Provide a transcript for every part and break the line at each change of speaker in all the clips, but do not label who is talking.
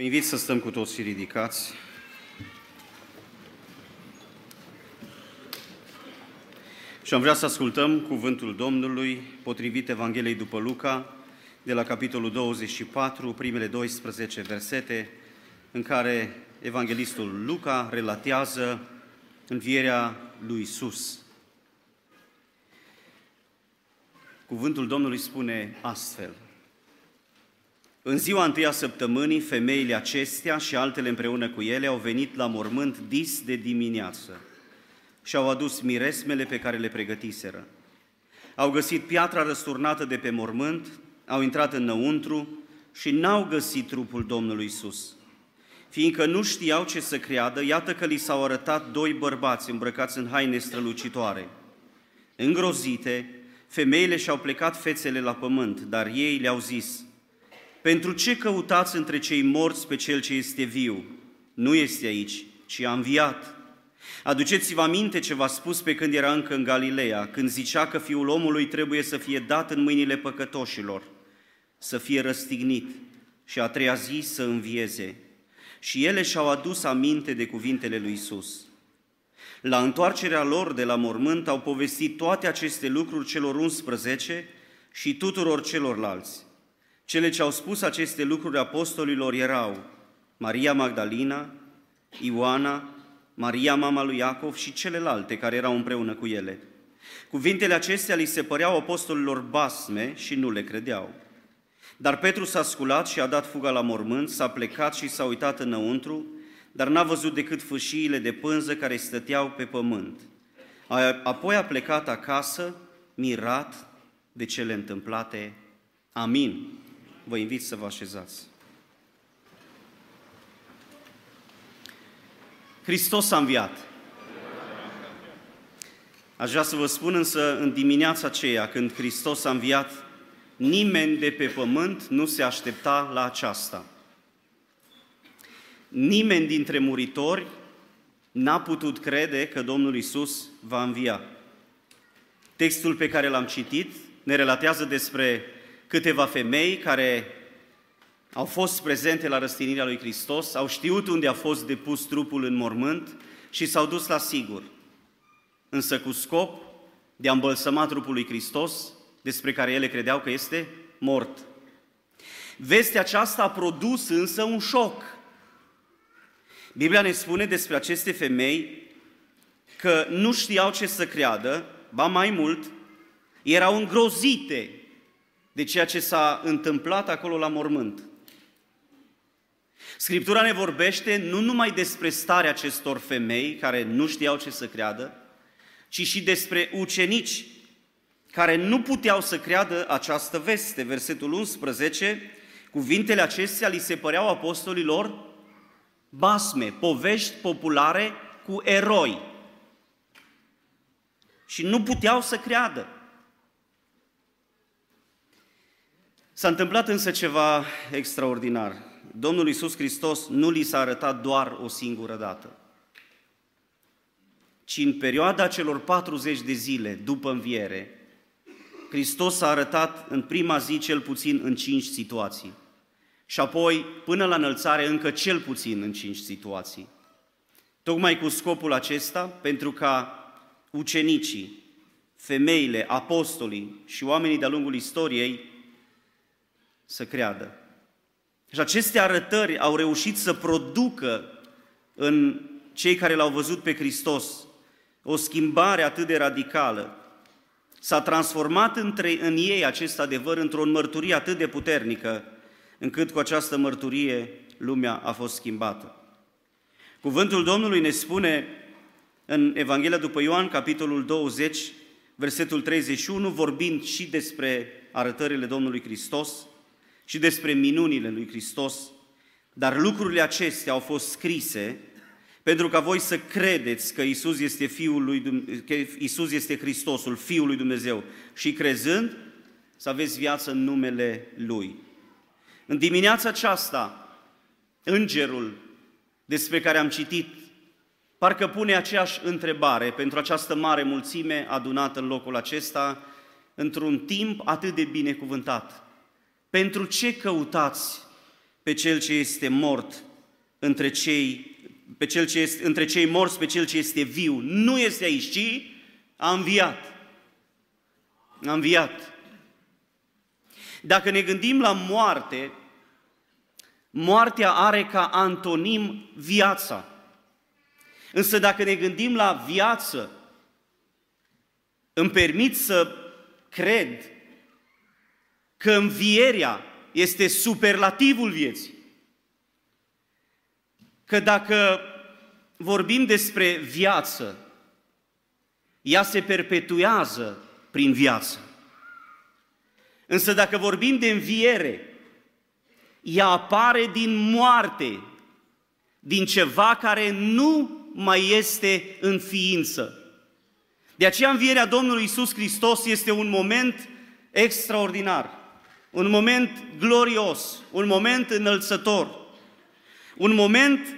Vă invit să stăm cu toții ridicați. Și am vrea să ascultăm cuvântul Domnului potrivit Evangheliei după Luca, de la capitolul 24, primele 12 versete, în care evanghelistul Luca relatează învierea lui Isus. Cuvântul Domnului spune astfel. În ziua întâia săptămânii, femeile acestea și altele împreună cu ele au venit la mormânt dis de dimineață și au adus miresmele pe care le pregătiseră. Au găsit piatra răsturnată de pe mormânt, au intrat înăuntru și n-au găsit trupul Domnului Isus. Fiindcă nu știau ce să creadă, iată că li s-au arătat doi bărbați îmbrăcați în haine strălucitoare. Îngrozite, femeile și-au plecat fețele la pământ, dar ei le-au zis, Pentru ce căutați între cei morți pe cel ce este viu? Nu este aici, ci a înviat. Aduceți-vă aminte ce v-a spus pe când era încă în Galileea, când zicea că Fiul omului trebuie să fie dat în mâinile păcătoșilor, să fie răstignit și a treia zi să învieze. Și ele și-au adus aminte de cuvintele lui Isus. La întoarcerea lor de la mormânt au povestit toate aceste lucruri celor 11 și tuturor celorlalți. Cele ce au spus aceste lucruri apostolilor erau Maria Magdalena, Ioana, Maria, mama lui Iacov și celelalte care erau împreună cu ele. Cuvintele acestea li se păreau apostolilor basme și nu le credeau. Dar Petru s-a sculat și a dat fuga la mormânt, s-a plecat și s-a uitat înăuntru, dar n-a văzut decât fâșiile de pânză care stăteau pe pământ. Apoi a plecat acasă, mirat de cele întâmplate. Amin. Vă invit să vă așezați. Hristos a înviat. Aș vrea să vă spun însă în dimineața aceea, când Hristos a înviat, nimeni de pe pământ nu se aștepta la aceasta. Nimeni dintre muritori n-a putut crede că Domnul Isus va învia. Textul pe care l-am citit ne relatează despre câteva femei care au fost prezente la răstinirea lui Hristos, au știut unde a fost depus trupul în mormânt și s-au dus la sigur, însă cu scop de a îmbălsăma trupul lui Hristos, despre care ele credeau că este mort. Vestea aceasta a produs însă un șoc. Biblia ne spune despre aceste femei că nu știau ce să creadă, ba mai mult, erau îngrozite de ceea ce s-a întâmplat acolo la mormânt. Scriptura ne vorbește nu numai despre starea acestor femei care nu știau ce să creadă, ci și despre ucenici care nu puteau să creadă această veste. Versetul 11, cuvintele acestea li se păreau apostolilor basme, povești populare cu eroi. Și nu puteau să creadă. S-a întâmplat însă ceva extraordinar. Domnul Iisus Hristos nu li s-a arătat doar o singură dată, ci în perioada celor 40 de zile după înviere, Hristos s-a arătat în prima zi cel puțin în cinci situații și apoi până la înălțare încă cel puțin în cinci situații. Tocmai cu scopul acesta, pentru ca ucenicii, femeile, apostolii și oamenii de-a lungul istoriei să creadă. Și aceste arătări au reușit să producă în cei care l-au văzut pe Hristos o schimbare atât de radicală. S-a transformat între, în ei acest adevăr într-o mărturie atât de puternică, încât cu această mărturie lumea a fost schimbată. Cuvântul Domnului ne spune în Evanghelia după Ioan, capitolul 20, versetul 31, vorbind și despre arătările Domnului Hristos, și despre minunile lui Hristos, dar lucrurile acestea au fost scrise pentru ca voi să credeți că Isus este Fiul lui Dumnezeu, că Isus este Hristosul, Fiul lui Dumnezeu și crezând să aveți viață în numele Lui. În dimineața aceasta, îngerul despre care am citit, parcă pune aceeași întrebare pentru această mare mulțime adunată în locul acesta, într-un timp atât de binecuvântat. Pentru ce căutați pe cel ce este mort între cei, pe cel ce este, între cei morți pe cel ce este viu. Nu este aici, ci a înviat. A înviat. Dacă ne gândim la moarte, moartea are ca antonim viața. Însă dacă ne gândim la viață, îmi permit să cred că învierea este superlativul vieții. Că dacă vorbim despre viață, ea se perpetuează prin viață. Însă dacă vorbim de înviere, ea apare din moarte, din ceva care nu mai este în ființă. De aceea învierea Domnului Isus Hristos este un moment extraordinar, un moment glorios, un moment înălțător, un moment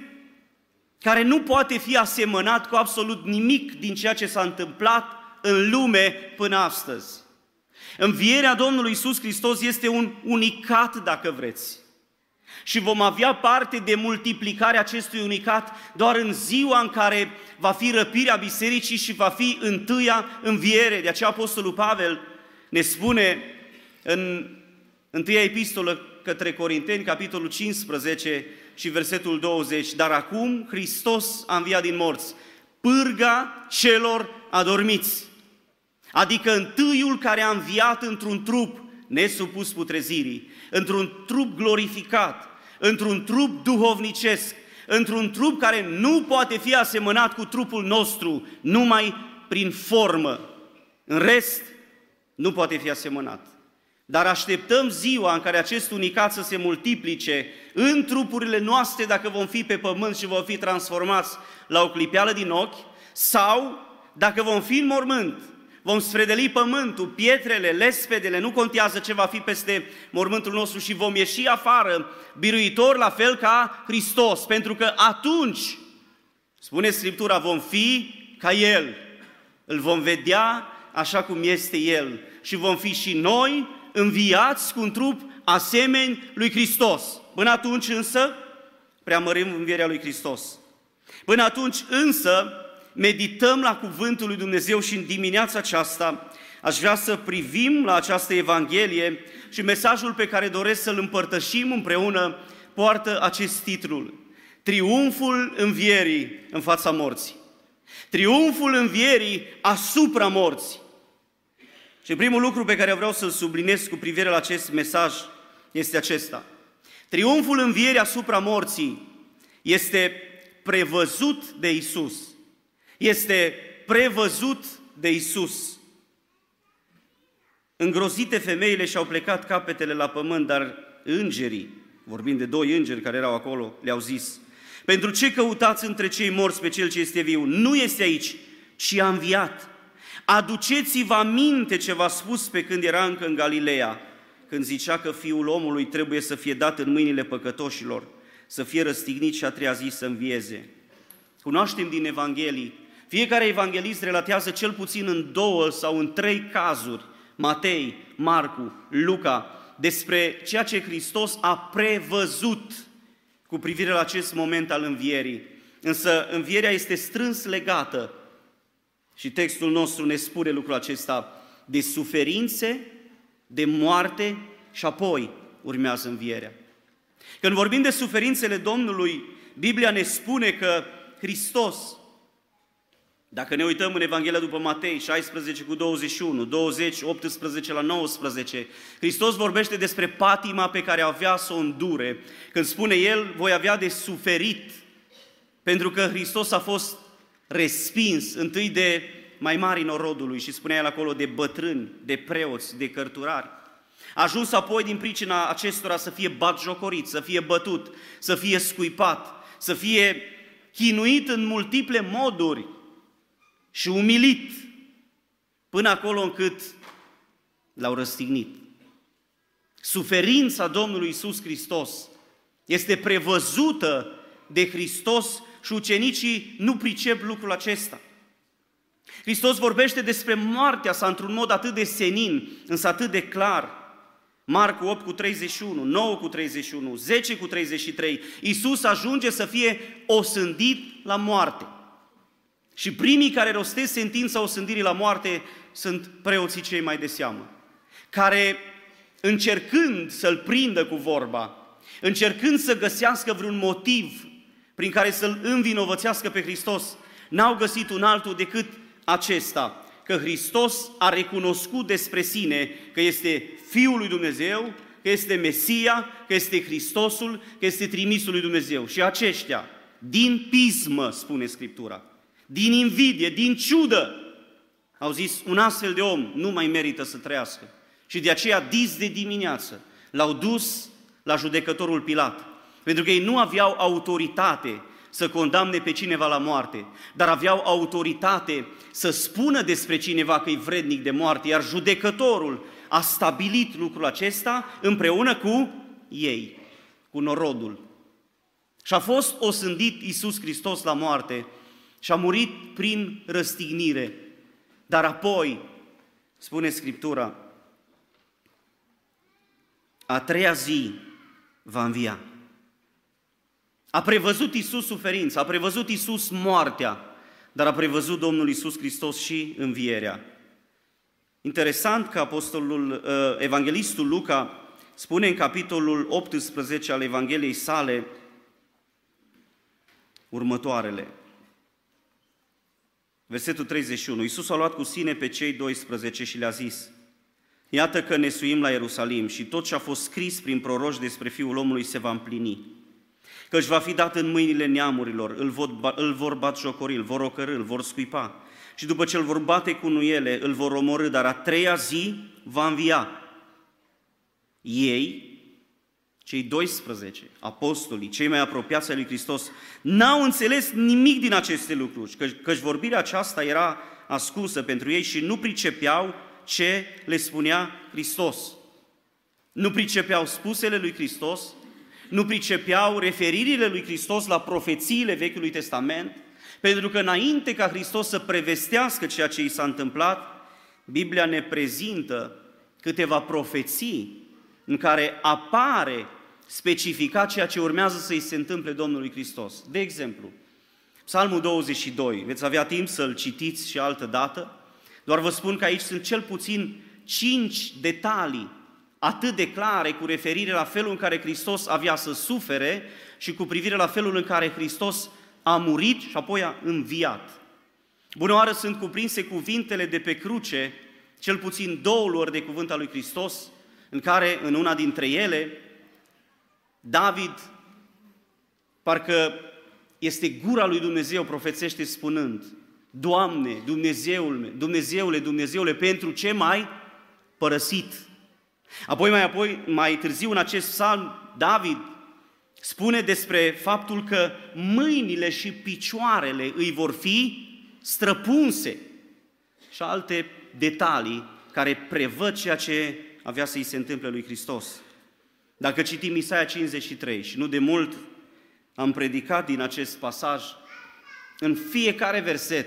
care nu poate fi asemănat cu absolut nimic din ceea ce s-a întâmplat în lume până astăzi. Învierea Domnului Isus Hristos este un unicat, dacă vreți. Și vom avea parte de multiplicarea acestui unicat doar în ziua în care va fi răpirea bisericii și va fi întâia înviere. De aceea Apostolul Pavel ne spune în întâia epistolă către Corinteni, capitolul 15 și versetul 20, dar acum Hristos a înviat din morți, pârga celor adormiți. Adică întâiul care a înviat într-un trup nesupus putrezirii, într-un trup glorificat, într-un trup duhovnicesc, într-un trup care nu poate fi asemănat cu trupul nostru, numai prin formă. În rest, nu poate fi asemănat. Dar așteptăm ziua în care acest unicat să se multiplice în trupurile noastre dacă vom fi pe pământ și vom fi transformați la o clipeală din ochi, sau dacă vom fi în mormânt vom sfredeli pământul, pietrele, lespedele, nu contează ce va fi peste mormântul nostru și vom ieși afară, biruitor la fel ca Hristos, pentru că atunci, spune Scriptura, vom fi ca El, îl vom vedea așa cum este El și vom fi și noi înviați cu un trup asemeni lui Hristos. Până atunci însă, preamărim învierea lui Hristos. Până atunci însă, medităm la Cuvântul lui Dumnezeu și în dimineața aceasta aș vrea să privim la această Evanghelie și mesajul pe care doresc să-l împărtășim împreună poartă acest titlu. Triumful învierii în fața morții. Triumful învierii asupra morții. Și primul lucru pe care vreau să-l subliniez cu privire la acest mesaj este acesta. Triumful învierii asupra morții este prevăzut de Isus este prevăzut de Isus. Îngrozite femeile și-au plecat capetele la pământ, dar îngerii, vorbind de doi îngeri care erau acolo, le-au zis, pentru ce căutați între cei morți pe cel ce este viu? Nu este aici, ci a înviat. Aduceți-vă aminte ce v-a spus pe când era încă în Galileea, când zicea că Fiul omului trebuie să fie dat în mâinile păcătoșilor, să fie răstignit și a treia zi să învieze. Cunoaștem din Evanghelii fiecare evanghelist relatează cel puțin în două sau în trei cazuri, Matei, Marcu, Luca, despre ceea ce Hristos a prevăzut cu privire la acest moment al învierii. Însă învierea este strâns legată, și textul nostru ne spune lucrul acesta, de suferințe, de moarte și apoi urmează învierea. Când vorbim de suferințele Domnului, Biblia ne spune că Hristos dacă ne uităm în Evanghelia după Matei 16 cu 21, 20, 18 la 19, Hristos vorbește despre patima pe care avea să o îndure. Când spune El, voi avea de suferit, pentru că Hristos a fost respins întâi de mai mari norodului și spunea el acolo de bătrâni, de preoți, de cărturari. A ajuns apoi din pricina acestora să fie batjocorit, să fie bătut, să fie scuipat, să fie chinuit în multiple moduri, și umilit până acolo încât l-au răstignit. Suferința Domnului Isus Hristos este prevăzută de Hristos și ucenicii nu pricep lucrul acesta. Hristos vorbește despre moartea sa într-un mod atât de senin, însă atât de clar. Marcu 8 cu 31, 9 cu 31, 10 cu 33, Iisus ajunge să fie osândit la moarte. Și primii care rostesc sentința osândirii la moarte sunt preoții cei mai de seamă, care încercând să-l prindă cu vorba, încercând să găsească vreun motiv prin care să-l învinovățească pe Hristos, n-au găsit un altul decât acesta, că Hristos a recunoscut despre sine că este Fiul lui Dumnezeu, că este Mesia, că este Hristosul, că este trimisul lui Dumnezeu. Și aceștia, din pismă, spune Scriptura, din invidie, din ciudă, au zis, un astfel de om nu mai merită să trăiască. Și de aceea, dis de dimineață, l-au dus la judecătorul Pilat. Pentru că ei nu aveau autoritate să condamne pe cineva la moarte, dar aveau autoritate să spună despre cineva că e vrednic de moarte, iar judecătorul a stabilit lucrul acesta împreună cu ei, cu norodul. Și a fost osândit Iisus Hristos la moarte și a murit prin răstignire. Dar apoi, spune Scriptura, a treia zi va învia. A prevăzut Isus suferința, a prevăzut Isus moartea, dar a prevăzut Domnul Isus Hristos și învierea. Interesant că apostolul, uh, evanghelistul Luca spune în capitolul 18 al Evangheliei sale următoarele. Versetul 31. Iisus a luat cu sine pe cei 12 și le-a zis, Iată că ne suim la Ierusalim și tot ce a fost scris prin proroși despre Fiul omului se va împlini. Căci va fi dat în mâinile neamurilor, îl vor, îl vor batjocori, îl vor ocărâ, îl vor scuipa. Și după ce îl vor bate cu nuiele, îl vor omorâ, dar a treia zi va învia. Ei, cei 12 apostolii, cei mai apropiați ai lui Hristos, n-au înțeles nimic din aceste lucruri, că, căci vorbirea aceasta era ascunsă pentru ei și nu pricepeau ce le spunea Hristos. Nu pricepeau spusele lui Hristos, nu pricepeau referirile lui Hristos la profețiile Vechiului Testament, pentru că înainte ca Hristos să prevestească ceea ce i s-a întâmplat, Biblia ne prezintă câteva profeții în care apare specificat ceea ce urmează să-i se întâmple Domnului Hristos. De exemplu, Psalmul 22, veți avea timp să-l citiți și altă dată, doar vă spun că aici sunt cel puțin cinci detalii atât de clare cu referire la felul în care Hristos avea să sufere și cu privire la felul în care Hristos a murit și apoi a înviat. Bună oară sunt cuprinse cuvintele de pe cruce, cel puțin două luări de cuvânt al lui Hristos, în care, în una dintre ele, David, parcă este gura lui Dumnezeu, profețește spunând, Doamne, Dumnezeul meu, Dumnezeule, Dumnezeule, pentru ce mai părăsit? Apoi, mai apoi, mai târziu, în acest psalm, David spune despre faptul că mâinile și picioarele îi vor fi străpunse și alte detalii care prevăd ceea ce avea să-i se întâmple lui Hristos. Dacă citim Isaia 53 și nu de mult am predicat din acest pasaj, în fiecare verset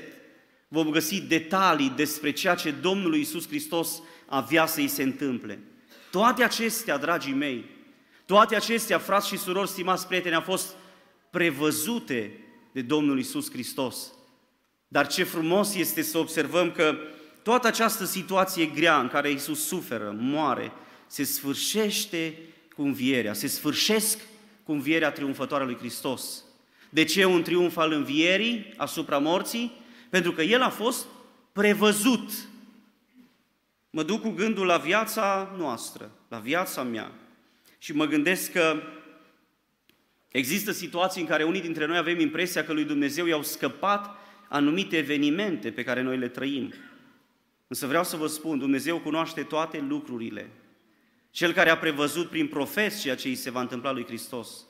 vom găsi detalii despre ceea ce Domnul Iisus Hristos avea să-i se întâmple. Toate acestea, dragii mei, toate acestea, frați și surori, stimați prieteni, au fost prevăzute de Domnul Isus Hristos. Dar ce frumos este să observăm că toată această situație grea în care Isus suferă, moare, se sfârșește cu învierea, se sfârșesc cu învierea triumfătoare a lui Hristos. De ce un triumf al învierii asupra morții? Pentru că El a fost prevăzut. Mă duc cu gândul la viața noastră, la viața mea, și mă gândesc că există situații în care unii dintre noi avem impresia că lui Dumnezeu i-au scăpat anumite evenimente pe care noi le trăim. Însă vreau să vă spun, Dumnezeu cunoaște toate lucrurile. Cel care a prevăzut prin profes ceea ce îi se va întâmpla lui Hristos.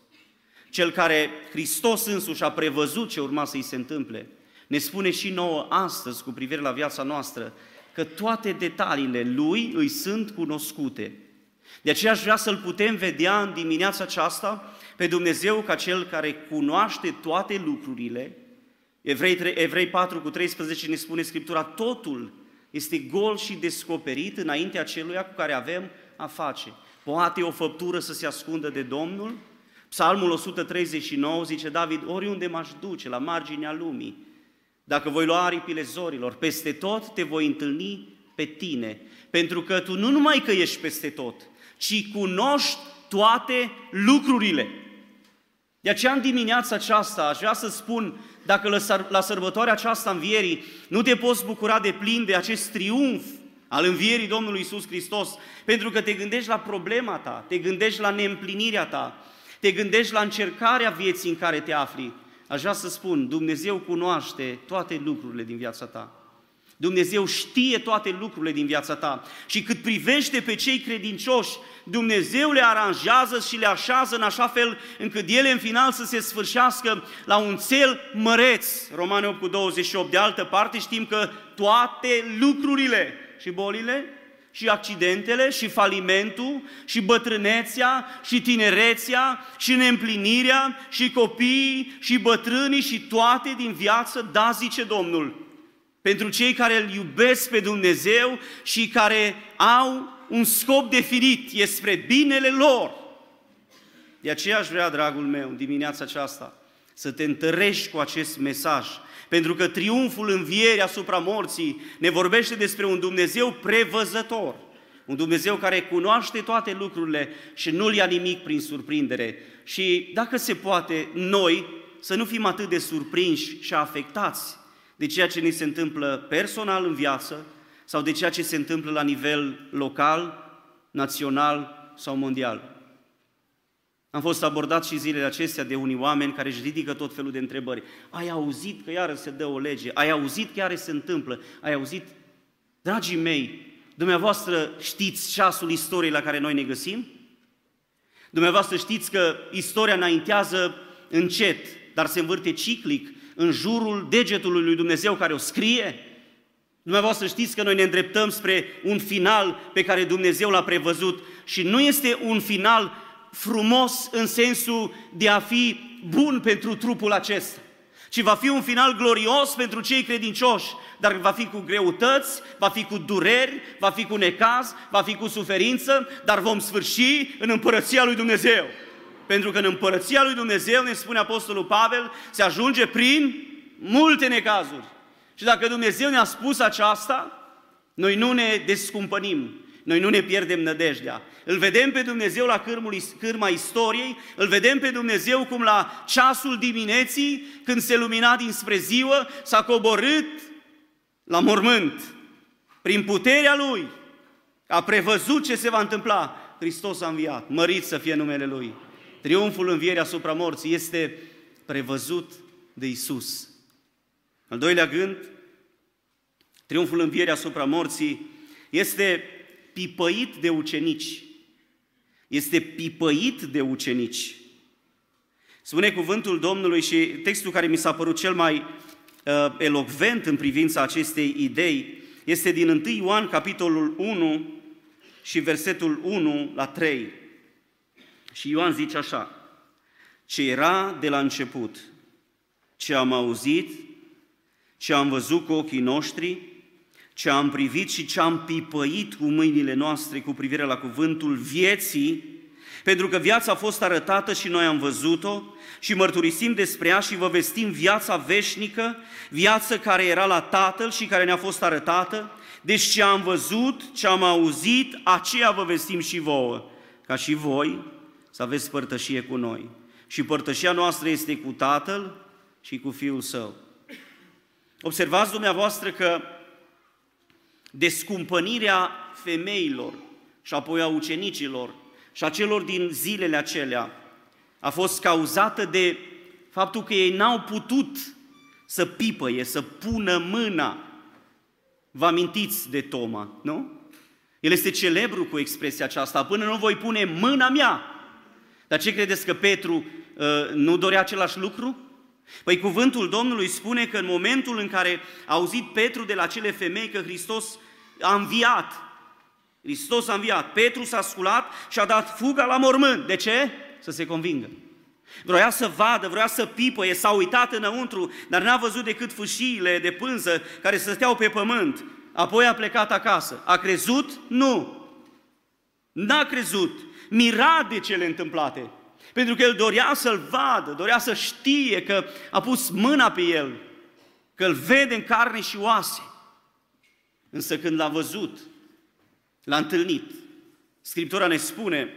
Cel care Hristos însuși a prevăzut ce urma să îi se întâmple. Ne spune și nouă astăzi cu privire la viața noastră că toate detaliile Lui îi sunt cunoscute. De aceea aș vrea să-L putem vedea în dimineața aceasta pe Dumnezeu ca Cel care cunoaște toate lucrurile. Evrei, Evrei 4 cu 13 ne spune Scriptura, totul Este gol și descoperit înaintea celuia cu care avem a face. Poate o făptură să se ascundă de Domnul? Psalmul 139 zice David, oriunde m-aș duce, la marginea lumii, dacă voi lua aripile zorilor, peste tot te voi întâlni pe tine, pentru că tu nu numai că ești peste tot, ci cunoști toate lucrurile. De aceea în dimineața aceasta aș vrea să spun, dacă la sărbătoarea aceasta învierii nu te poți bucura de plin de acest triumf al învierii Domnului Isus Hristos, pentru că te gândești la problema ta, te gândești la neîmplinirea ta, te gândești la încercarea vieții în care te afli, aș vrea să spun, Dumnezeu cunoaște toate lucrurile din viața ta. Dumnezeu știe toate lucrurile din viața ta și cât privește pe cei credincioși, Dumnezeu le aranjează și le așează în așa fel încât ele în final să se sfârșească la un cel măreț. Romane 8 cu 28. De altă parte știm că toate lucrurile și bolile și accidentele, și falimentul, și bătrânețea, și tinerețea, și neîmplinirea, și copiii, și bătrânii, și toate din viață, da, zice Domnul, pentru cei care îl iubesc pe Dumnezeu și care au un scop definit, e spre binele lor. De aceea aș vrea, dragul meu, dimineața aceasta, să te întărești cu acest mesaj, pentru că triumful învierii asupra morții ne vorbește despre un Dumnezeu prevăzător, un Dumnezeu care cunoaște toate lucrurile și nu-l ia nimic prin surprindere. Și dacă se poate, noi să nu fim atât de surprinși și afectați de ceea ce ni se întâmplă personal în viață sau de ceea ce se întâmplă la nivel local, național sau mondial. Am fost abordat și zilele acestea de unii oameni care își ridică tot felul de întrebări. Ai auzit că iară se dă o lege? Ai auzit că iară se întâmplă? Ai auzit? Dragii mei, dumneavoastră știți ceasul istoriei la care noi ne găsim? Dumneavoastră știți că istoria înaintează încet, dar se învârte ciclic în jurul degetului lui Dumnezeu care o scrie? Dumneavoastră știți că noi ne îndreptăm spre un final pe care Dumnezeu l-a prevăzut și nu este un final frumos în sensul de a fi bun pentru trupul acesta, ci va fi un final glorios pentru cei credincioși, dar va fi cu greutăți, va fi cu dureri, va fi cu necaz, va fi cu suferință, dar vom sfârși în împărăția lui Dumnezeu. Pentru că în împărăția lui Dumnezeu, ne spune Apostolul Pavel, se ajunge prin multe necazuri. Și dacă Dumnezeu ne-a spus aceasta, noi nu ne descumpănim, noi nu ne pierdem nădejdea. Îl vedem pe Dumnezeu la cârmul, cârma istoriei, îl vedem pe Dumnezeu cum la ceasul dimineții, când se lumina dinspre ziua, s-a coborât la mormânt. Prin puterea Lui a prevăzut ce se va întâmpla. Hristos a înviat, mărit să fie numele Lui. Triumful învierii asupra morții este prevăzut de Isus. Al doilea gând, triumful învierii asupra morții este pipăit de ucenici. Este pipăit de ucenici. Spune cuvântul Domnului și textul care mi s-a părut cel mai uh, elocvent în privința acestei idei este din 1 Ioan, capitolul 1 și versetul 1 la 3. Și Ioan zice așa, ce era de la început, ce am auzit, ce am văzut cu ochii noștri, ce am privit și ce am pipăit cu mâinile noastre cu privire la cuvântul vieții, pentru că viața a fost arătată și noi am văzut-o și mărturisim despre ea și vă vestim viața veșnică, viață care era la Tatăl și care ne-a fost arătată. Deci ce am văzut, ce am auzit, aceea vă vestim și vouă, ca și voi să aveți părtășie cu noi. Și părtășia noastră este cu Tatăl și cu Fiul Său. Observați dumneavoastră că descumpănirea femeilor și apoi a ucenicilor și a celor din zilele acelea a fost cauzată de faptul că ei n-au putut să pipăie, să pună mâna. Vă amintiți de Toma, nu? El este celebru cu expresia aceasta, până nu voi pune mâna mea. Dar ce credeți că Petru uh, nu dorea același lucru? Păi cuvântul Domnului spune că în momentul în care a auzit Petru de la cele femei că Hristos a înviat, Hristos a înviat, Petru s-a sculat și a dat fuga la mormânt. De ce? Să se convingă. Vroia să vadă, vroia să pipăie, s-a uitat înăuntru, dar n-a văzut decât fâșiile de pânză care să steau pe pământ. apoi a plecat acasă. A crezut? Nu. N-a crezut. Mira de cele întâmplate. Pentru că el dorea să-l vadă, dorea să știe că a pus mâna pe el, că îl vede în carne și oase. Însă când l-a văzut, l-a întâlnit, Scriptura ne spune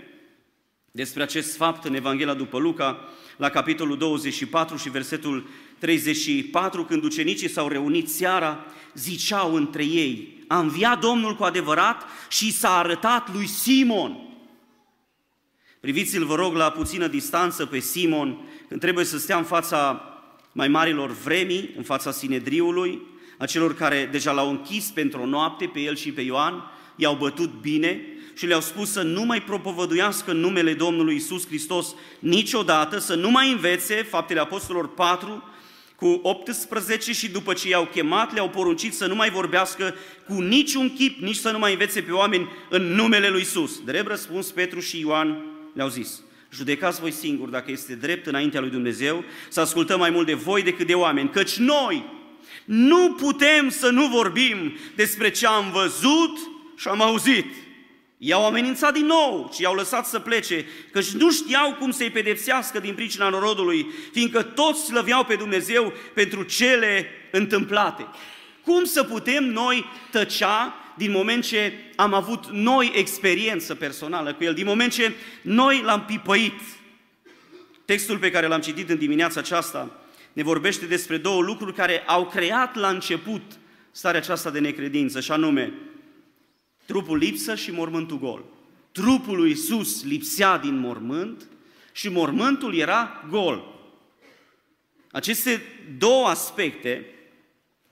despre acest fapt în Evanghelia după Luca, la capitolul 24 și versetul 34, când ucenicii s-au reunit seara, ziceau între ei, a înviat Domnul cu adevărat și s-a arătat lui Simon. Priviți-l, vă rog, la puțină distanță pe Simon, când trebuie să stea în fața mai marilor vremii, în fața Sinedriului, a celor care deja l-au închis pentru o noapte pe el și pe Ioan, i-au bătut bine și le-au spus să nu mai propovăduiască numele Domnului Isus Hristos niciodată, să nu mai învețe faptele apostolilor 4 cu 18 și după ce i-au chemat, le-au poruncit să nu mai vorbească cu niciun chip, nici să nu mai învețe pe oameni în numele lui Isus. Drept răspuns, Petru și Ioan le-au zis, judecați voi singuri dacă este drept înaintea lui Dumnezeu să ascultăm mai mult de voi decât de oameni, căci noi nu putem să nu vorbim despre ce am văzut și am auzit. I-au amenințat din nou și i-au lăsat să plece, căci nu știau cum să-i pedepsească din pricina norodului, fiindcă toți slăveau pe Dumnezeu pentru cele întâmplate. Cum să putem noi tăcea din moment ce am avut noi experiență personală cu el, din moment ce noi l-am pipăit? Textul pe care l-am citit în dimineața aceasta ne vorbește despre două lucruri care au creat la început starea aceasta de necredință, și anume trupul lipsă și mormântul gol. Trupul lui Iisus lipsea din mormânt și mormântul era gol. Aceste două aspecte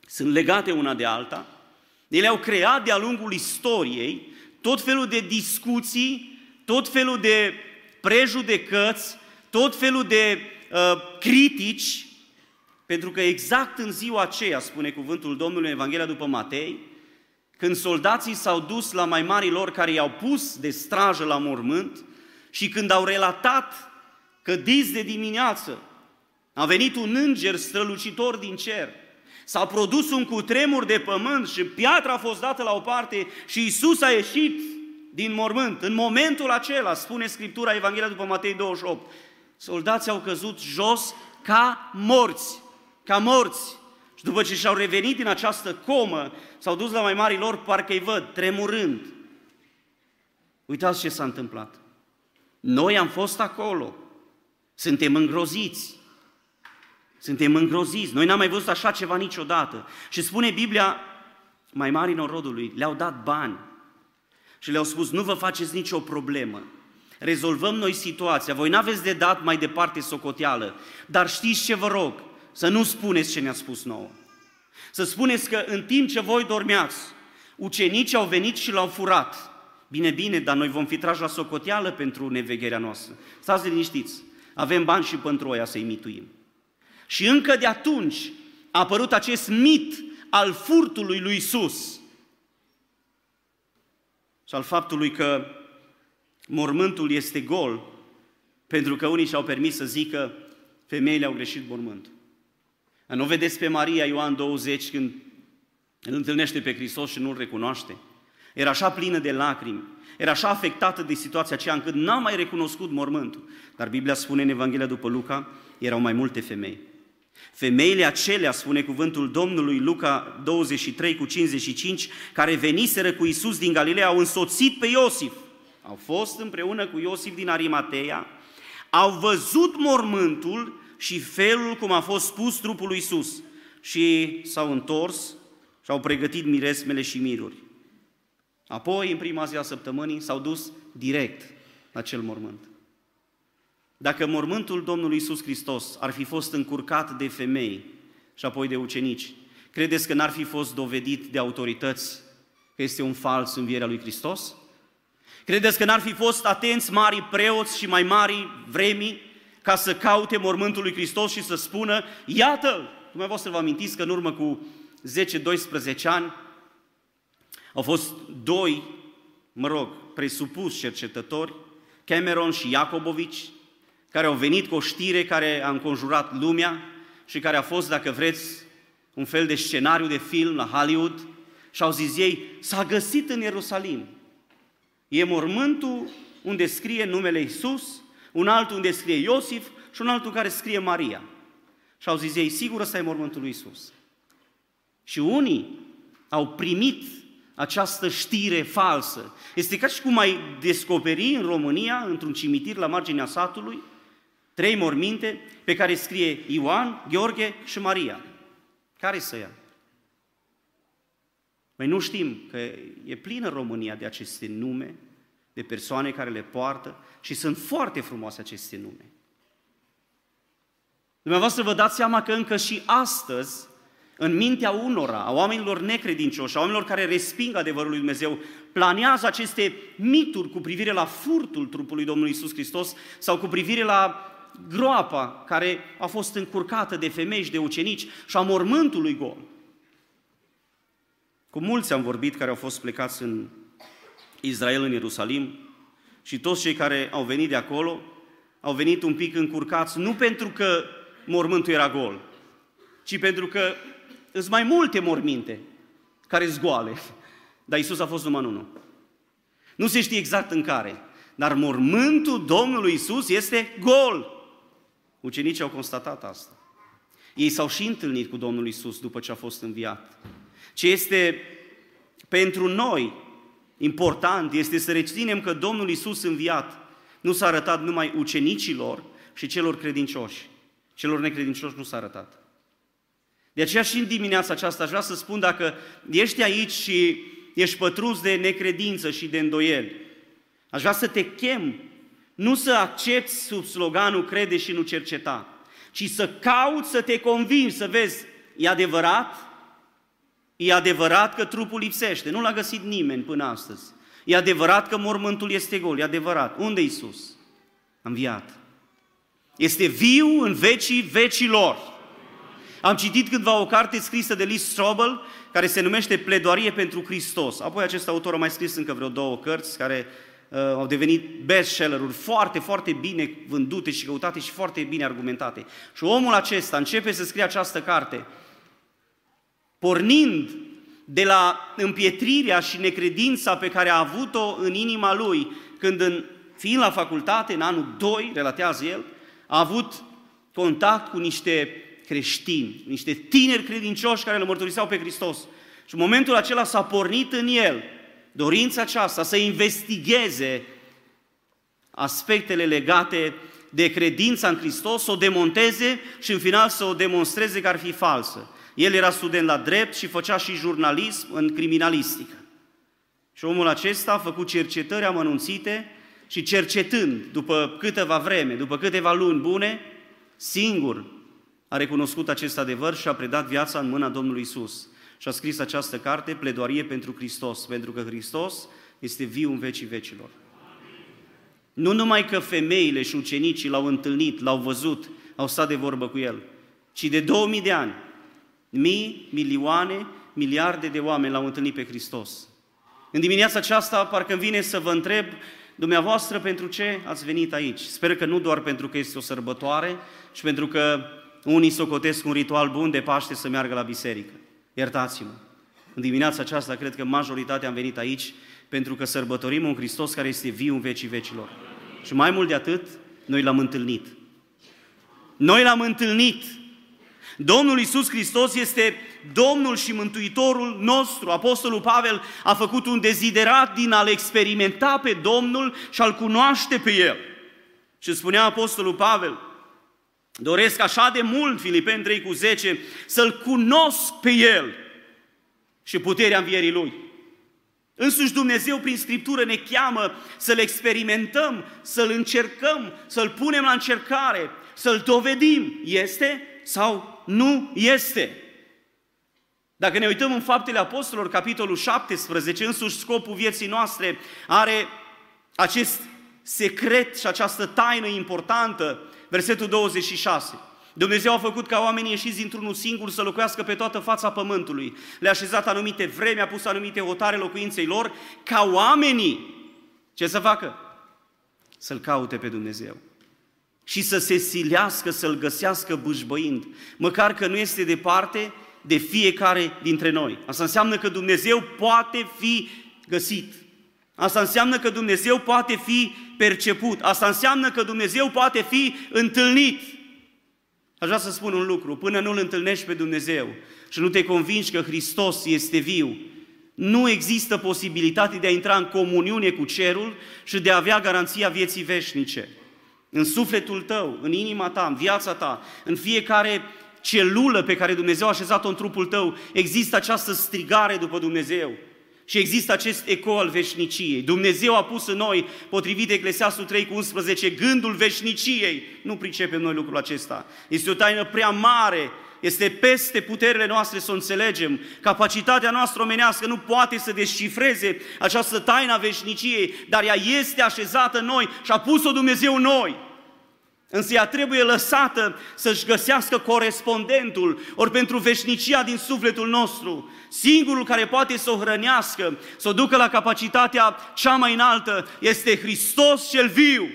sunt legate una de alta. Ele au creat de-a lungul istoriei tot felul de discuții, tot felul de prejudecăți, tot felul de uh, critici, pentru că exact în ziua aceea, spune cuvântul Domnului în Evanghelia după Matei, când soldații s-au dus la mai mari lor care i-au pus de strajă la mormânt și când au relatat că dis de dimineață a venit un înger strălucitor din cer, s-a produs un cutremur de pământ și piatra a fost dată la o parte și Isus a ieșit din mormânt. În momentul acela, spune Scriptura Evanghelia după Matei 28, soldații au căzut jos ca morți, ca morți. Și după ce și-au revenit din această comă, s-au dus la mai mari lor, parcă îi văd, tremurând. Uitați ce s-a întâmplat. Noi am fost acolo. Suntem îngroziți. Suntem îngroziți. Noi n-am mai văzut așa ceva niciodată. Și spune Biblia, mai mari norodului, le-au dat bani și le-au spus, nu vă faceți nicio problemă. Rezolvăm noi situația. Voi n-aveți de dat mai departe socoteală. Dar știți ce vă rog? Să nu spuneți ce ne-a spus nouă. Să spuneți că în timp ce voi dormeați, ucenicii au venit și l-au furat. Bine, bine, dar noi vom fi trași la socoteală pentru nevegherea noastră. Stați liniștiți, avem bani și pentru oia să-i mituim. Și încă de atunci a apărut acest mit al furtului lui Isus și al faptului că mormântul este gol, pentru că unii și-au permis să zică femeile au greșit mormântul. Nu vedeți pe Maria Ioan 20 când îl întâlnește pe Hristos și nu-L recunoaște? Era așa plină de lacrimi, era așa afectată de situația aceea încât n-a mai recunoscut mormântul. Dar Biblia spune în Evanghelia după Luca, erau mai multe femei. Femeile acelea, spune cuvântul Domnului Luca 23 cu 55, care veniseră cu Isus din Galileea, au însoțit pe Iosif. Au fost împreună cu Iosif din Arimateea, au văzut mormântul și felul cum a fost pus trupul lui Isus și s-au întors și au pregătit miresmele și miruri. Apoi, în prima zi a săptămânii, s-au dus direct la cel mormânt. Dacă mormântul Domnului Isus Hristos ar fi fost încurcat de femei și apoi de ucenici, credeți că n-ar fi fost dovedit de autorități că este un fals învierea lui Hristos? Credeți că n-ar fi fost atenți mari preoți și mai mari vremii ca să caute mormântul lui Hristos și să spună, iată, dumneavoastră vă amintiți că în urmă cu 10-12 ani au fost doi, mă rog, presupus cercetători, Cameron și Iacobovici, care au venit cu o știre care a înconjurat lumea și care a fost, dacă vreți, un fel de scenariu de film la Hollywood Și au zis ei, s-a găsit în Ierusalim. E mormântul unde scrie numele Isus, un altul unde scrie Iosif și un altul care scrie Maria. Și au zis ei, sigur ăsta e mormântul lui Isus. Și unii au primit această știre falsă. Este ca și cum ai descoperi în România, într-un cimitir la marginea satului, trei morminte pe care scrie Ioan, Gheorghe și Maria. Care să ia? Noi nu știm că e plină România de aceste nume, de persoane care le poartă și sunt foarte frumoase aceste nume. Dumneavoastră vă dați seama că încă și astăzi, în mintea unora, a oamenilor necredincioși, a oamenilor care resping adevărul lui Dumnezeu, planează aceste mituri cu privire la furtul trupului Domnului Isus Hristos sau cu privire la groapa care a fost încurcată de femeși și de ucenici și a mormântului gol. Cu mulți am vorbit care au fost plecați în Israel, în Ierusalim, și toți cei care au venit de acolo au venit un pic încurcați, nu pentru că mormântul era gol, ci pentru că sunt mai multe morminte care zgoale. Dar Isus a fost numai unul. Nu se știe exact în care, dar mormântul Domnului Isus este gol. Ucenicii au constatat asta. Ei s-au și întâlnit cu Domnul Isus după ce a fost înviat. Ce este pentru noi important este să reținem că Domnul Isus înviat nu s-a arătat numai ucenicilor și celor credincioși. Celor necredincioși nu s-a arătat. De aceea și în dimineața aceasta aș vrea să spun dacă ești aici și ești pătruns de necredință și de îndoieli, aș vrea să te chem nu să accepti sub sloganul crede și nu cerceta, ci să cauți să te convingi, să vezi, e adevărat? E adevărat că trupul lipsește, nu l-a găsit nimeni până astăzi. E adevărat că mormântul este gol, e adevărat. Unde Isus? A înviat. Este viu în vecii vecilor. Am citit cândva o carte scrisă de Lee Strobel, care se numește Pledoarie pentru Hristos. Apoi acest autor a mai scris încă vreo două cărți care uh, au devenit bestseller-uri foarte, foarte bine vândute și căutate și foarte bine argumentate. Și omul acesta începe să scrie această carte pornind de la împietrirea și necredința pe care a avut-o în inima lui când, în, fiind la facultate, în anul 2, relatează el, a avut contact cu niște creștini, niște tineri credincioși care îl mărturiseau pe Hristos. Și în momentul acela s-a pornit în el dorința aceasta să investigheze aspectele legate de credința în Hristos, să o demonteze și în final să o demonstreze că ar fi falsă. El era student la drept și făcea și jurnalism în criminalistică. Și omul acesta a făcut cercetări amănunțite și cercetând, după câteva vreme, după câteva luni bune, singur a recunoscut acest adevăr și a predat viața în mâna Domnului Isus. Și a scris această carte, Pledoarie pentru Hristos, pentru că Hristos este viu în vecii vecilor. Nu numai că femeile și ucenicii l-au întâlnit, l-au văzut, au stat de vorbă cu el, ci de 2000 de ani Mii, milioane, miliarde de oameni l-au întâlnit pe Hristos. În dimineața aceasta parcă îmi vine să vă întreb dumneavoastră pentru ce ați venit aici. Sper că nu doar pentru că este o sărbătoare și pentru că unii socotesc un ritual bun de Paște să meargă la biserică. Iertați-mă. În dimineața aceasta cred că majoritatea am venit aici pentru că sărbătorim un Hristos care este viu în vecii vecilor. Și mai mult de atât, noi l-am întâlnit. Noi l-am întâlnit Domnul Isus Hristos este Domnul și Mântuitorul nostru. Apostolul Pavel a făcut un deziderat din a-L experimenta pe Domnul și a-L cunoaște pe El. Și spunea Apostolul Pavel, doresc așa de mult, Filipeni 3 cu 10, să-L cunosc pe El și puterea învierii Lui. Însuși Dumnezeu prin Scriptură ne cheamă să-L experimentăm, să-L încercăm, să-L punem la încercare, să-L dovedim. Este sau nu este. Dacă ne uităm în Faptele Apostolilor, capitolul 17, însuși scopul vieții noastre are acest secret și această taină importantă, versetul 26. Dumnezeu a făcut ca oamenii ieșiți dintr-unul singur să locuiască pe toată fața pământului. Le-a așezat anumite vreme, a pus anumite hotare locuinței lor, ca oamenii, ce să facă? Să-L caute pe Dumnezeu și să se silească să-L găsească bâșbăind. Măcar că nu este departe, de fiecare dintre noi. Asta înseamnă că Dumnezeu poate fi găsit. Asta înseamnă că Dumnezeu poate fi perceput. Asta înseamnă că Dumnezeu poate fi întâlnit. Aș vrea să spun un lucru. Până nu-L întâlnești pe Dumnezeu și nu te convingi că Hristos este viu, nu există posibilitate de a intra în comuniune cu cerul și de a avea garanția vieții veșnice. În sufletul tău, în inima ta, în viața ta, în fiecare celulă pe care Dumnezeu a așezat-o în trupul tău, există această strigare după Dumnezeu. Și există acest eco al veșniciei. Dumnezeu a pus în noi, potrivit Eclesiastul 3 cu 11, gândul veșniciei. Nu pricepem noi lucrul acesta. Este o taină prea mare este peste puterile noastre să o înțelegem. Capacitatea noastră omenească nu poate să descifreze această taina veșniciei, dar ea este așezată în noi și a pus-o Dumnezeu în noi. Însă ea trebuie lăsată să-și găsească corespondentul, ori pentru veșnicia din sufletul nostru, singurul care poate să o hrănească, să o ducă la capacitatea cea mai înaltă, este Hristos cel viu.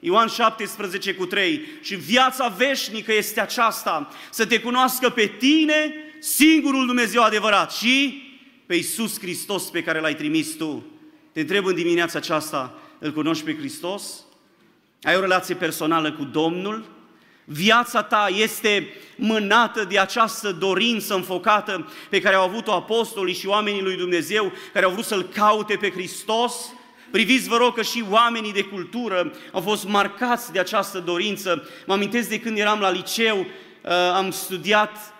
Ioan 17 cu 3. Și viața veșnică este aceasta, să te cunoască pe tine, singurul Dumnezeu adevărat, și pe Iisus Hristos pe care l-ai trimis tu. Te întreb în dimineața aceasta, îl cunoști pe Hristos? Ai o relație personală cu Domnul? Viața ta este mânată de această dorință înfocată pe care au avut-o apostolii și oamenii lui Dumnezeu, care au vrut să-L caute pe Hristos? Priviți, vă rog, că și oamenii de cultură au fost marcați de această dorință. Mă amintesc de când eram la liceu, uh, am studiat,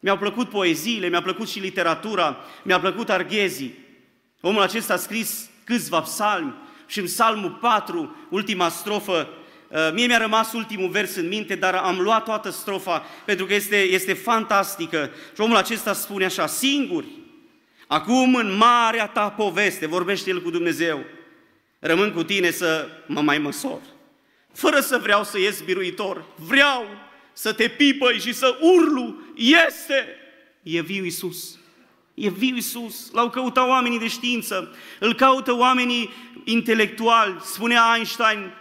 mi-au plăcut poeziile, mi-a plăcut și literatura, mi-a plăcut arghezii. Omul acesta a scris câțiva psalmi și în psalmul 4, ultima strofă, uh, Mie mi-a rămas ultimul vers în minte, dar am luat toată strofa pentru că este, este fantastică. Și omul acesta spune așa, singuri, acum în marea ta poveste, vorbește el cu Dumnezeu, rămân cu tine să mă mai măsor. Fără să vreau să ies biruitor, vreau să te pipăi și să urlu, este! E viu Iisus. E viu Iisus. L-au căutat oamenii de știință, îl caută oamenii intelectuali. Spunea Einstein,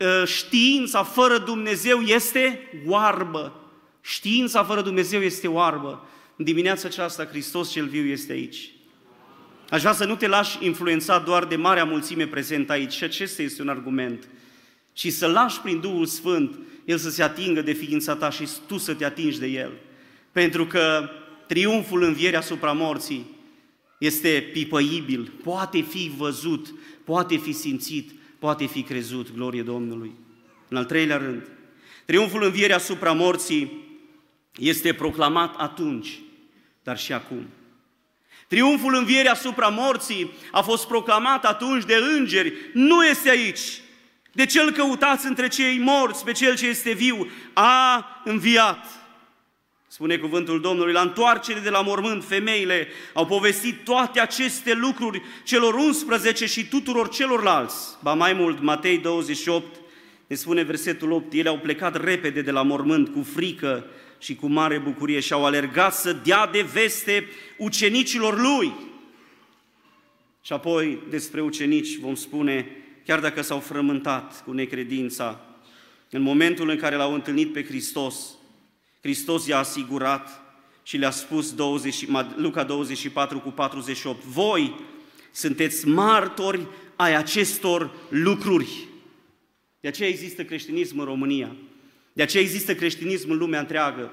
ă, știința fără Dumnezeu este oarbă. Știința fără Dumnezeu este oarbă. În dimineața aceasta Hristos cel viu este aici. Aș vrea să nu te lași influența doar de marea mulțime prezentă aici, și acesta este un argument, și să lași prin Duhul Sfânt El să se atingă de ființa ta și tu să te atingi de El. Pentru că triumful învierii asupra morții este pipăibil, poate fi văzut, poate fi simțit, poate fi crezut, glorie Domnului. În al treilea rând, triumful învierii asupra morții este proclamat atunci, dar și acum. Triumful învierii asupra morții a fost proclamat atunci de îngeri, nu este aici. De cel căutați între cei morți, pe cel ce este viu, a înviat. Spune cuvântul Domnului, la întoarcere de la mormânt, femeile au povestit toate aceste lucruri celor 11 și tuturor celorlalți. Ba mai mult, Matei 28, ne spune versetul 8, ele au plecat repede de la mormânt cu frică și cu mare bucurie și au alergat să dea de veste ucenicilor lui. Și apoi despre ucenici vom spune, chiar dacă s-au frământat cu necredința, în momentul în care l-au întâlnit pe Hristos, Hristos i-a asigurat și le-a spus 20, Luca 24 cu 48, voi sunteți martori ai acestor lucruri. De aceea există creștinism în România. De aceea există creștinism în lumea întreagă.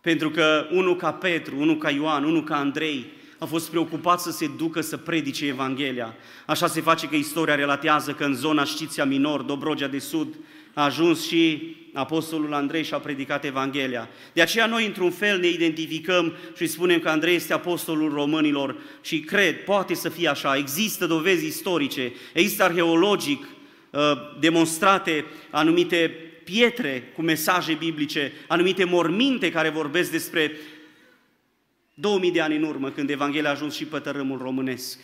Pentru că unul ca Petru, unul ca Ioan, unul ca Andrei a fost preocupat să se ducă să predice Evanghelia. Așa se face că istoria relatează că în zona Știția Minor, Dobrogea de Sud, a ajuns și Apostolul Andrei și a predicat Evanghelia. De aceea noi, într-un fel, ne identificăm și spunem că Andrei este apostolul românilor și cred, poate să fie așa, există dovezi istorice, există arheologic uh, demonstrate anumite pietre cu mesaje biblice, anumite morminte care vorbesc despre 2000 de ani în urmă, când Evanghelia a ajuns și pe tărâmul românesc.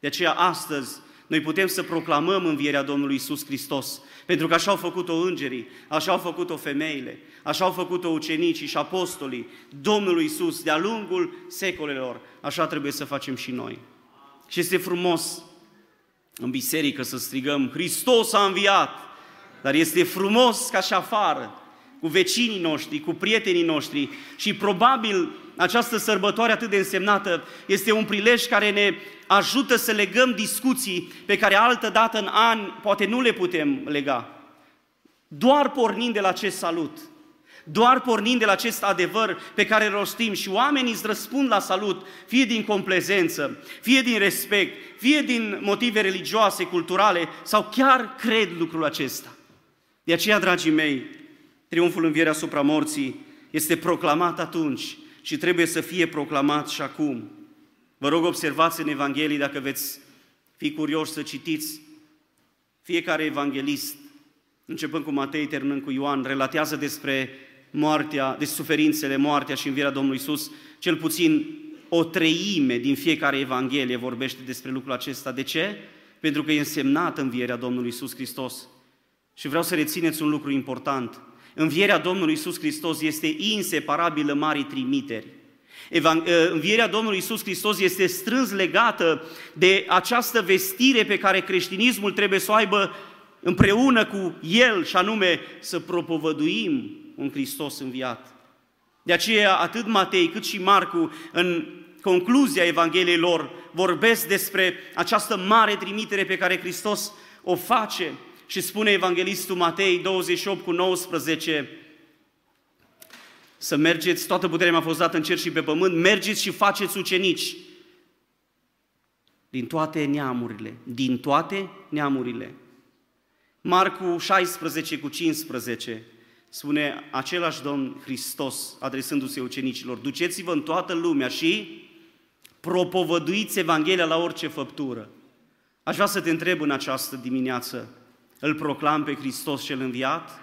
De aceea, astăzi, noi putem să proclamăm învierea Domnului Isus Hristos, pentru că așa au făcut-o îngerii, așa au făcut-o femeile, așa au făcut-o ucenicii și apostolii Domnului Isus de-a lungul secolelor. Așa trebuie să facem și noi. Și este frumos în biserică să strigăm, Hristos a înviat! Dar este frumos ca și afară cu vecinii noștri, cu prietenii noștri și probabil această sărbătoare atât de însemnată este un prilej care ne ajută să legăm discuții pe care altă dată în ani poate nu le putem lega. Doar pornind de la acest salut, doar pornind de la acest adevăr pe care îl rostim și oamenii îți răspund la salut, fie din complezență, fie din respect, fie din motive religioase, culturale, sau chiar cred lucrul acesta. De aceea, dragii mei, triumful învierii asupra morții este proclamat atunci și trebuie să fie proclamat și acum. Vă rog, observați în Evanghelie, dacă veți fi curioși să citiți, fiecare evanghelist, începând cu Matei, terminând cu Ioan, relatează despre moartea, de suferințele, moartea și învierea Domnului Isus, cel puțin o treime din fiecare Evanghelie vorbește despre lucrul acesta. De ce? Pentru că e însemnată învierea Domnului Isus Hristos. Și vreau să rețineți un lucru important. Învierea Domnului Isus Hristos este inseparabilă marii trimiteri. Ă, învierea Domnului Isus Hristos este strâns legată de această vestire pe care creștinismul trebuie să o aibă împreună cu El, și anume să propovăduim un Hristos înviat. De aceea, atât Matei cât și Marcu, în concluzia Evangheliei lor, vorbesc despre această mare trimitere pe care Hristos o face și spune Evanghelistul Matei 28 cu 19, să mergeți, toată puterea mi-a fost dată în cer și pe pământ, mergeți și faceți ucenici din toate neamurile, din toate neamurile. Marcu 16 cu 15 spune același Domn Hristos, adresându-se ucenicilor, duceți-vă în toată lumea și propovăduiți Evanghelia la orice făptură. Aș vrea să te întreb în această dimineață, îl proclam pe Hristos cel înviat?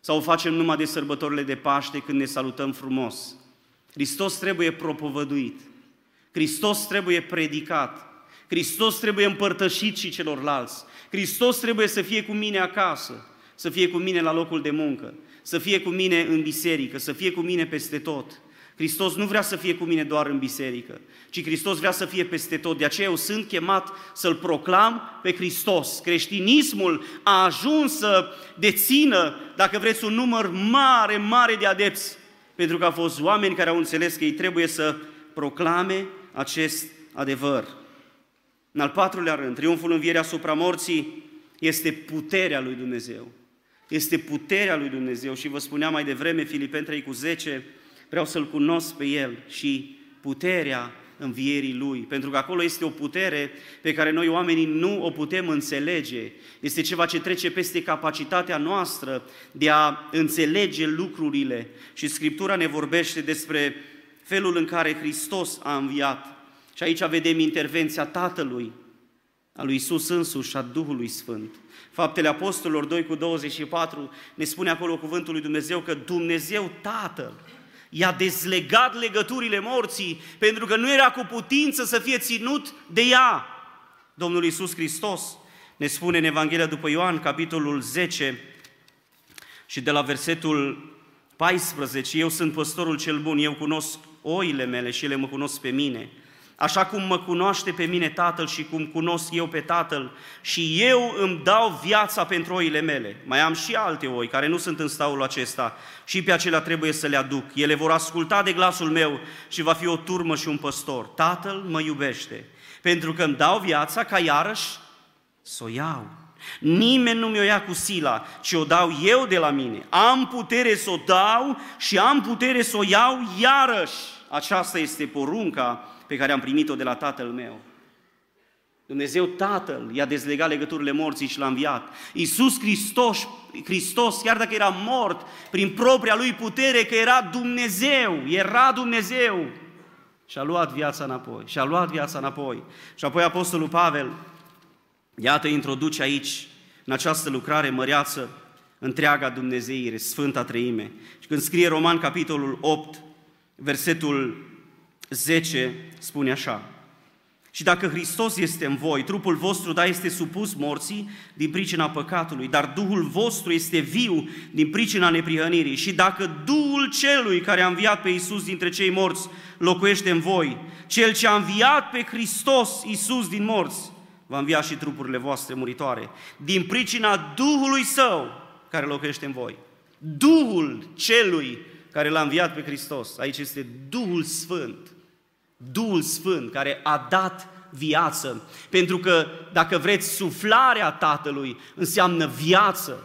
Sau o facem numai de sărbătorile de Paște când ne salutăm frumos? Hristos trebuie propovăduit, Hristos trebuie predicat, Hristos trebuie împărtășit și celorlalți, Hristos trebuie să fie cu mine acasă, să fie cu mine la locul de muncă, să fie cu mine în biserică, să fie cu mine peste tot. Hristos nu vrea să fie cu mine doar în biserică, ci Hristos vrea să fie peste tot. De aceea eu sunt chemat să-L proclam pe Hristos. Creștinismul a ajuns să dețină, dacă vreți, un număr mare, mare de adepți, pentru că au fost oameni care au înțeles că ei trebuie să proclame acest adevăr. În al patrulea rând, triumful învierii asupra morții este puterea lui Dumnezeu. Este puterea lui Dumnezeu și vă spuneam mai devreme, Filipeni 3 cu 10, vreau să-L cunosc pe El și puterea învierii Lui, pentru că acolo este o putere pe care noi oamenii nu o putem înțelege. Este ceva ce trece peste capacitatea noastră de a înțelege lucrurile și Scriptura ne vorbește despre felul în care Hristos a înviat. Și aici vedem intervenția Tatălui, a lui Isus însuși și a Duhului Sfânt. Faptele Apostolilor 2 cu 24 ne spune acolo cuvântul lui Dumnezeu că Dumnezeu Tatăl i-a dezlegat legăturile morții pentru că nu era cu putință să fie ținut de ea. Domnul Iisus Hristos ne spune în Evanghelia după Ioan, capitolul 10 și de la versetul 14, eu sunt păstorul cel bun, eu cunosc oile mele și ele mă cunosc pe mine. Așa cum mă cunoaște pe mine Tatăl și cum cunosc eu pe Tatăl și eu îmi dau viața pentru oile mele. Mai am și alte oi care nu sunt în staul acesta și pe acelea trebuie să le aduc. Ele vor asculta de glasul meu și va fi o turmă și un păstor. Tatăl mă iubește pentru că îmi dau viața ca iarăși să o iau. Nimeni nu mi-o ia cu sila, ci o dau eu de la mine. Am putere să o dau și am putere să o iau iarăși. Aceasta este porunca pe care am primit-o de la Tatăl meu. Dumnezeu Tatăl i-a dezlegat legăturile morții și l-a înviat. Iisus Hristos, Hristos, chiar dacă era mort, prin propria lui putere, că era Dumnezeu, era Dumnezeu, și-a luat viața înapoi, și-a luat viața înapoi. Și apoi Apostolul Pavel, iată, introduce aici, în această lucrare măreață, întreaga Dumnezeire, Sfânta Treime. Și când scrie Roman, capitolul 8, versetul 10 spune așa, și dacă Hristos este în voi, trupul vostru, da, este supus morții din pricina păcatului, dar Duhul vostru este viu din pricina neprihănirii. Și dacă Duhul celui care a înviat pe Iisus dintre cei morți locuiește în voi, cel ce a înviat pe Hristos Iisus din morți, va învia și trupurile voastre muritoare, din pricina Duhului Său care locuiește în voi. Duhul celui care l-a înviat pe Hristos. Aici este Duhul Sfânt. Duhul Sfânt care a dat viață. Pentru că, dacă vreți, suflarea Tatălui înseamnă viață.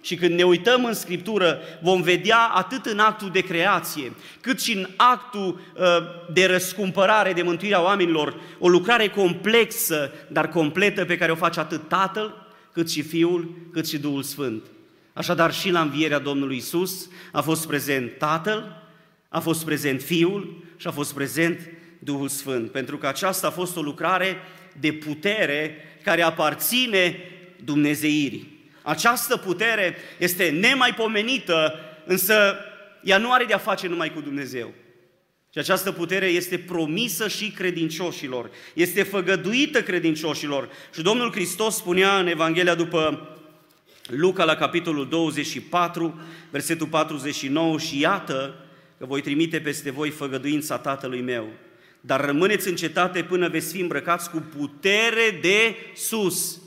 Și când ne uităm în Scriptură, vom vedea atât în actul de creație, cât și în actul uh, de răscumpărare, de mântuirea oamenilor, o lucrare complexă, dar completă, pe care o face atât Tatăl, cât și Fiul, cât și Duhul Sfânt. Așadar, și la învierea Domnului Isus a fost prezent Tatăl, a fost prezent Fiul și a fost prezent Duhul Sfânt, pentru că aceasta a fost o lucrare de putere care aparține Dumnezeirii. Această putere este nemaipomenită, însă ea nu are de-a face numai cu Dumnezeu. Și această putere este promisă și credincioșilor, este făgăduită credincioșilor. Și Domnul Hristos spunea în Evanghelia după Luca la capitolul 24, versetul 49, și iată că voi trimite peste voi făgăduința Tatălui meu, dar rămâneți în cetate până veți fi îmbrăcați cu putere de sus.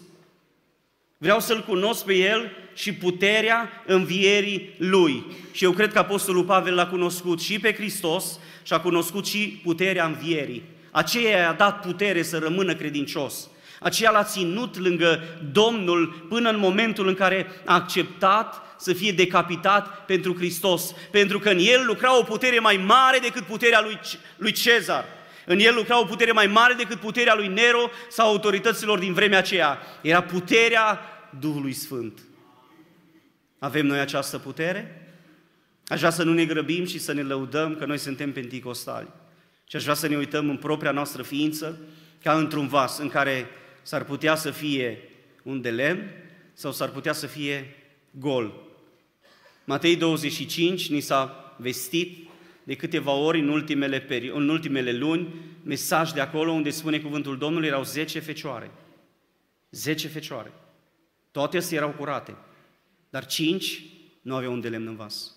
Vreau să-L cunosc pe El și puterea învierii Lui. Și eu cred că Apostolul Pavel l-a cunoscut și pe Hristos și a cunoscut și puterea învierii. Aceea i-a dat putere să rămână credincios. Aceea l-a ținut lângă Domnul până în momentul în care a acceptat să fie decapitat pentru Hristos. Pentru că în el lucra o putere mai mare decât puterea lui, lui Cezar. În el lucra o putere mai mare decât puterea lui Nero sau autorităților din vremea aceea. Era puterea Duhului Sfânt. Avem noi această putere? Aș vrea să nu ne grăbim și să ne lăudăm că noi suntem penticostali. Și aș vrea să ne uităm în propria noastră ființă ca într-un vas în care s-ar putea să fie un de lemn sau s-ar putea să fie gol. Matei 25 ni s-a vestit de câteva ori în ultimele, peri- în ultimele luni, mesaj de acolo unde spune cuvântul Domnului, erau 10 fecioare. 10 fecioare. Toate astea erau curate, dar 5 nu aveau un de lemn în vas.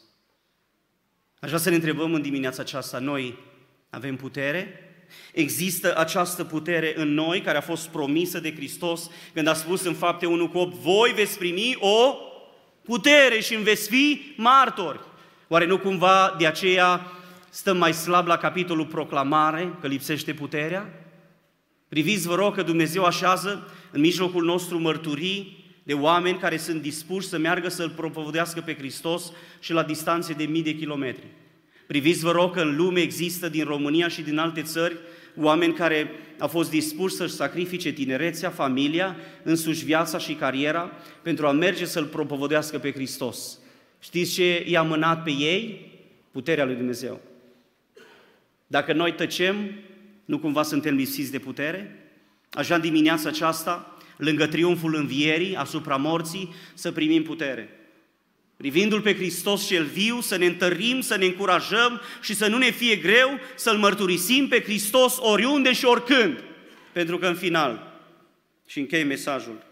Aș vrea să ne întrebăm în dimineața aceasta, noi avem putere? Există această putere în noi care a fost promisă de Hristos când a spus în fapte 1 cu 8, voi veți primi o putere și îmi veți fi martori. Oare nu cumva de aceea stăm mai slab la capitolul proclamare, că lipsește puterea? Priviți, vă rog, că Dumnezeu așează în mijlocul nostru mărturii de oameni care sunt dispuși să meargă să-L propovădească pe Hristos și la distanțe de mii de kilometri. Priviți, vă rog, că în lume există din România și din alte țări oameni care au fost dispuși să-și sacrifice tinerețea, familia, însuși viața și cariera pentru a merge să-L propovădească pe Hristos. Știți ce i-a mânat pe ei? Puterea lui Dumnezeu. Dacă noi tăcem, nu cumva suntem lipsiți de putere? Așa în dimineața aceasta, lângă triumful învierii asupra morții, să primim putere privindu-L pe Hristos cel viu, să ne întărim, să ne încurajăm și să nu ne fie greu să-L mărturisim pe Hristos oriunde și oricând. Pentru că în final, și închei mesajul,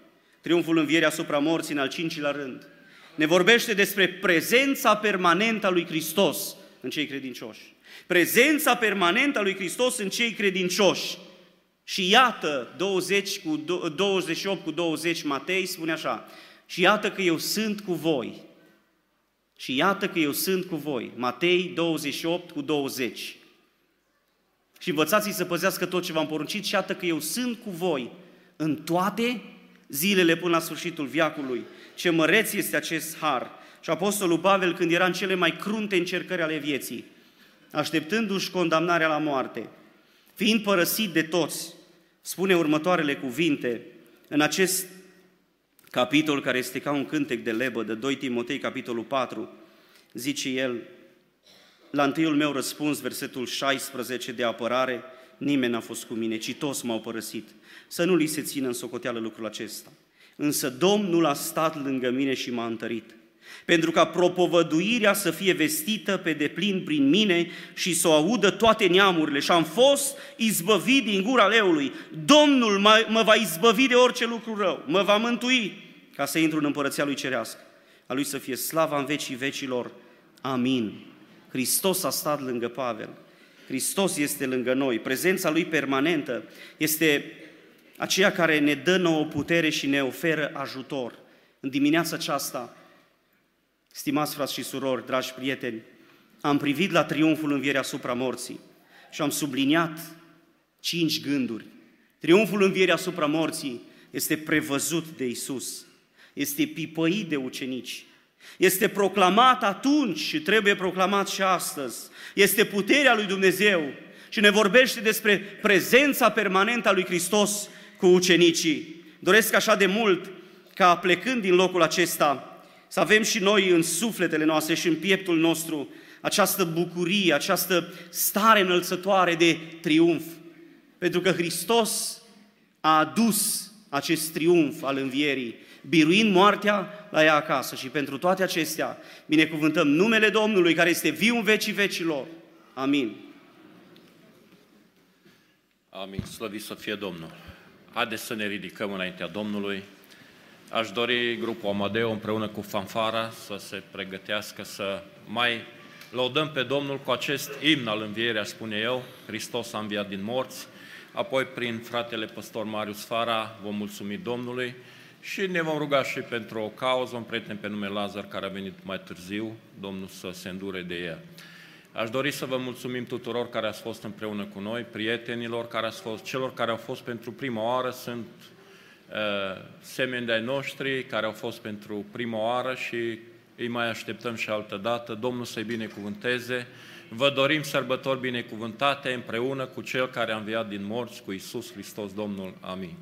triumful învierii asupra morții în al cincilea rând, ne vorbește despre prezența permanentă a lui Hristos în cei credincioși. Prezența permanentă a lui Hristos în cei credincioși. Și iată, 20 cu 28 cu 20 Matei spune așa, și iată că eu sunt cu voi și iată că eu sunt cu voi. Matei 28 cu 20. Și învățați să păzească tot ce v-am poruncit și iată că eu sunt cu voi în toate zilele până la sfârșitul viacului. Ce măreț este acest har. Și Apostolul Pavel, când era în cele mai crunte încercări ale vieții, așteptându-și condamnarea la moarte, fiind părăsit de toți, spune următoarele cuvinte în acest capitol care este ca un cântec de lebă, de 2 Timotei, capitolul 4, zice el, la întâiul meu răspuns, versetul 16 de apărare, nimeni n-a fost cu mine, ci toți m-au părăsit. Să nu li se țină în socoteală lucrul acesta. Însă Domnul a stat lângă mine și m-a întărit. Pentru ca propovăduirea să fie vestită pe deplin prin mine și să o audă toate neamurile. Și am fost izbăvit din gura leului. Domnul mă va izbăvi de orice lucru rău, mă va mântui ca să intru în împărăția lui cerească. A lui să fie slava în vecii vecilor. Amin. Hristos a stat lângă Pavel. Hristos este lângă noi. Prezența lui permanentă este aceea care ne dă nouă putere și ne oferă ajutor. În dimineața aceasta, Stimați frați și surori, dragi prieteni, am privit la triumful învierii asupra morții și am subliniat cinci gânduri. Triumful învierii asupra morții este prevăzut de Isus, este pipăit de ucenici, este proclamat atunci și trebuie proclamat și astăzi. Este puterea lui Dumnezeu și ne vorbește despre prezența permanentă a lui Hristos cu ucenicii. Doresc așa de mult ca plecând din locul acesta să avem și noi în sufletele noastre și în pieptul nostru această bucurie, această stare înălțătoare de triumf. Pentru că Hristos a adus acest triumf al învierii, biruind moartea la ea acasă. Și pentru toate acestea binecuvântăm numele Domnului care este viu în vecii vecilor. Amin.
Amin. Slăvit să fie Domnul. Haideți să ne ridicăm înaintea Domnului. Aș dori grupul Amadeu împreună cu fanfara să se pregătească să mai lăudăm pe Domnul cu acest imn al învierii, spune eu, Hristos a înviat din morți, apoi prin fratele păstor Marius Fara vom mulțumi Domnului și ne vom ruga și pentru o cauză, un prieten pe nume Lazar care a venit mai târziu, Domnul să se îndure de el. Aș dori să vă mulțumim tuturor care ați fost împreună cu noi, prietenilor care ați fost, celor care au fost pentru prima oară, sunt uh, semeni de-ai noștri care au fost pentru prima oară și îi mai așteptăm și altă dată. Domnul să-i binecuvânteze. Vă dorim sărbători binecuvântate împreună cu Cel care a înviat din morți, cu Isus Hristos Domnul. Amin.